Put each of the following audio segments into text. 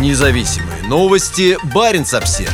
Независимые новости. Барин обсерва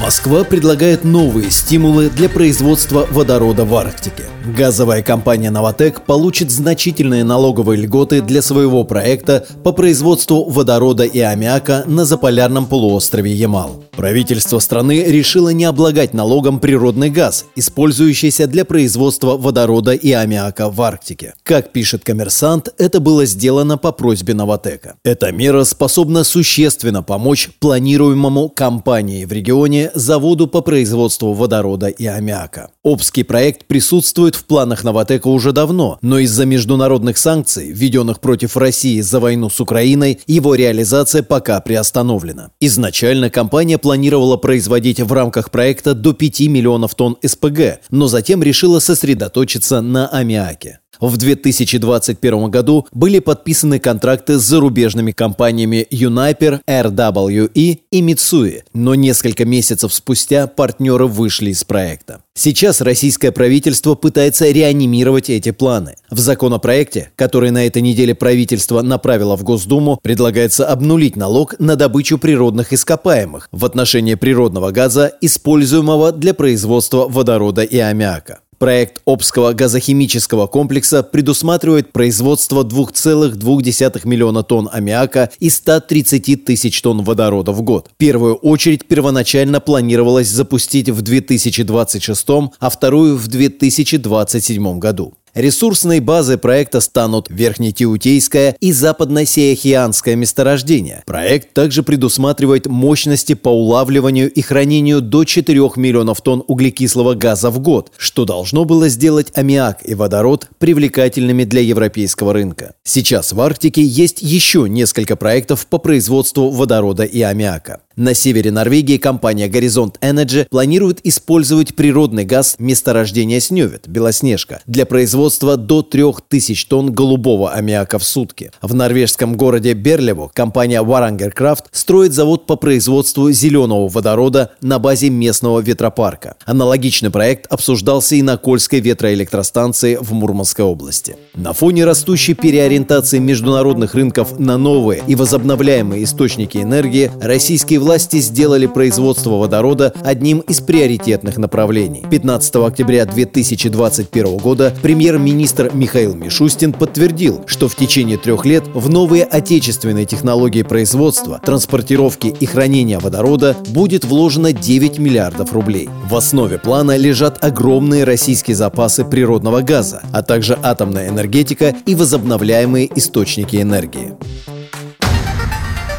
Москва предлагает новые стимулы для производства водорода в Арктике. Газовая компания «Новотек» получит значительные налоговые льготы для своего проекта по производству водорода и аммиака на заполярном полуострове Ямал. Правительство страны решило не облагать налогом природный газ, использующийся для производства водорода и аммиака в Арктике. Как пишет коммерсант, это было сделано по просьбе «Новотека». Эта мера способна существенно помочь планируемому компании в регионе заводу по производству водорода и аммиака. Обский проект присутствует в планах Новотека уже давно, но из-за международных санкций, введенных против России за войну с Украиной, его реализация пока приостановлена. Изначально компания планировала производить в рамках проекта до 5 миллионов тонн СПГ, но затем решила сосредоточиться на аммиаке. В 2021 году были подписаны контракты с зарубежными компаниями Uniper, RWE и Mitsui, но несколько месяцев спустя партнеры вышли из проекта. Сейчас российское правительство пытается реанимировать эти планы. В законопроекте, который на этой неделе правительство направило в Госдуму, предлагается обнулить налог на добычу природных ископаемых в отношении природного газа, используемого для производства водорода и аммиака. Проект Обского газохимического комплекса предусматривает производство 2,2 миллиона тонн аммиака и 130 тысяч тонн водорода в год. Первую очередь первоначально планировалось запустить в 2026, а вторую в 2027 году. Ресурсной базой проекта станут Верхнетиутейское и Западно-Сеохианское месторождения. Проект также предусматривает мощности по улавливанию и хранению до 4 миллионов тонн углекислого газа в год, что должно было сделать аммиак и водород привлекательными для европейского рынка. Сейчас в Арктике есть еще несколько проектов по производству водорода и аммиака. На севере Норвегии компания Горизонт Energy планирует использовать природный газ месторождения Сневет, Белоснежка, для производства до 3000 тонн голубого аммиака в сутки. В норвежском городе Берлево компания Warangerkraft строит завод по производству зеленого водорода на базе местного ветропарка. Аналогичный проект обсуждался и на Кольской ветроэлектростанции в Мурманской области. На фоне растущей переориентации международных рынков на новые и возобновляемые источники энергии российские власти сделали производство водорода одним из приоритетных направлений. 15 октября 2021 года премьер-министр Михаил Мишустин подтвердил, что в течение трех лет в новые отечественные технологии производства, транспортировки и хранения водорода будет вложено 9 миллиардов рублей. В основе плана лежат огромные российские запасы природного газа, а также атомная энергетика и возобновляемые источники энергии.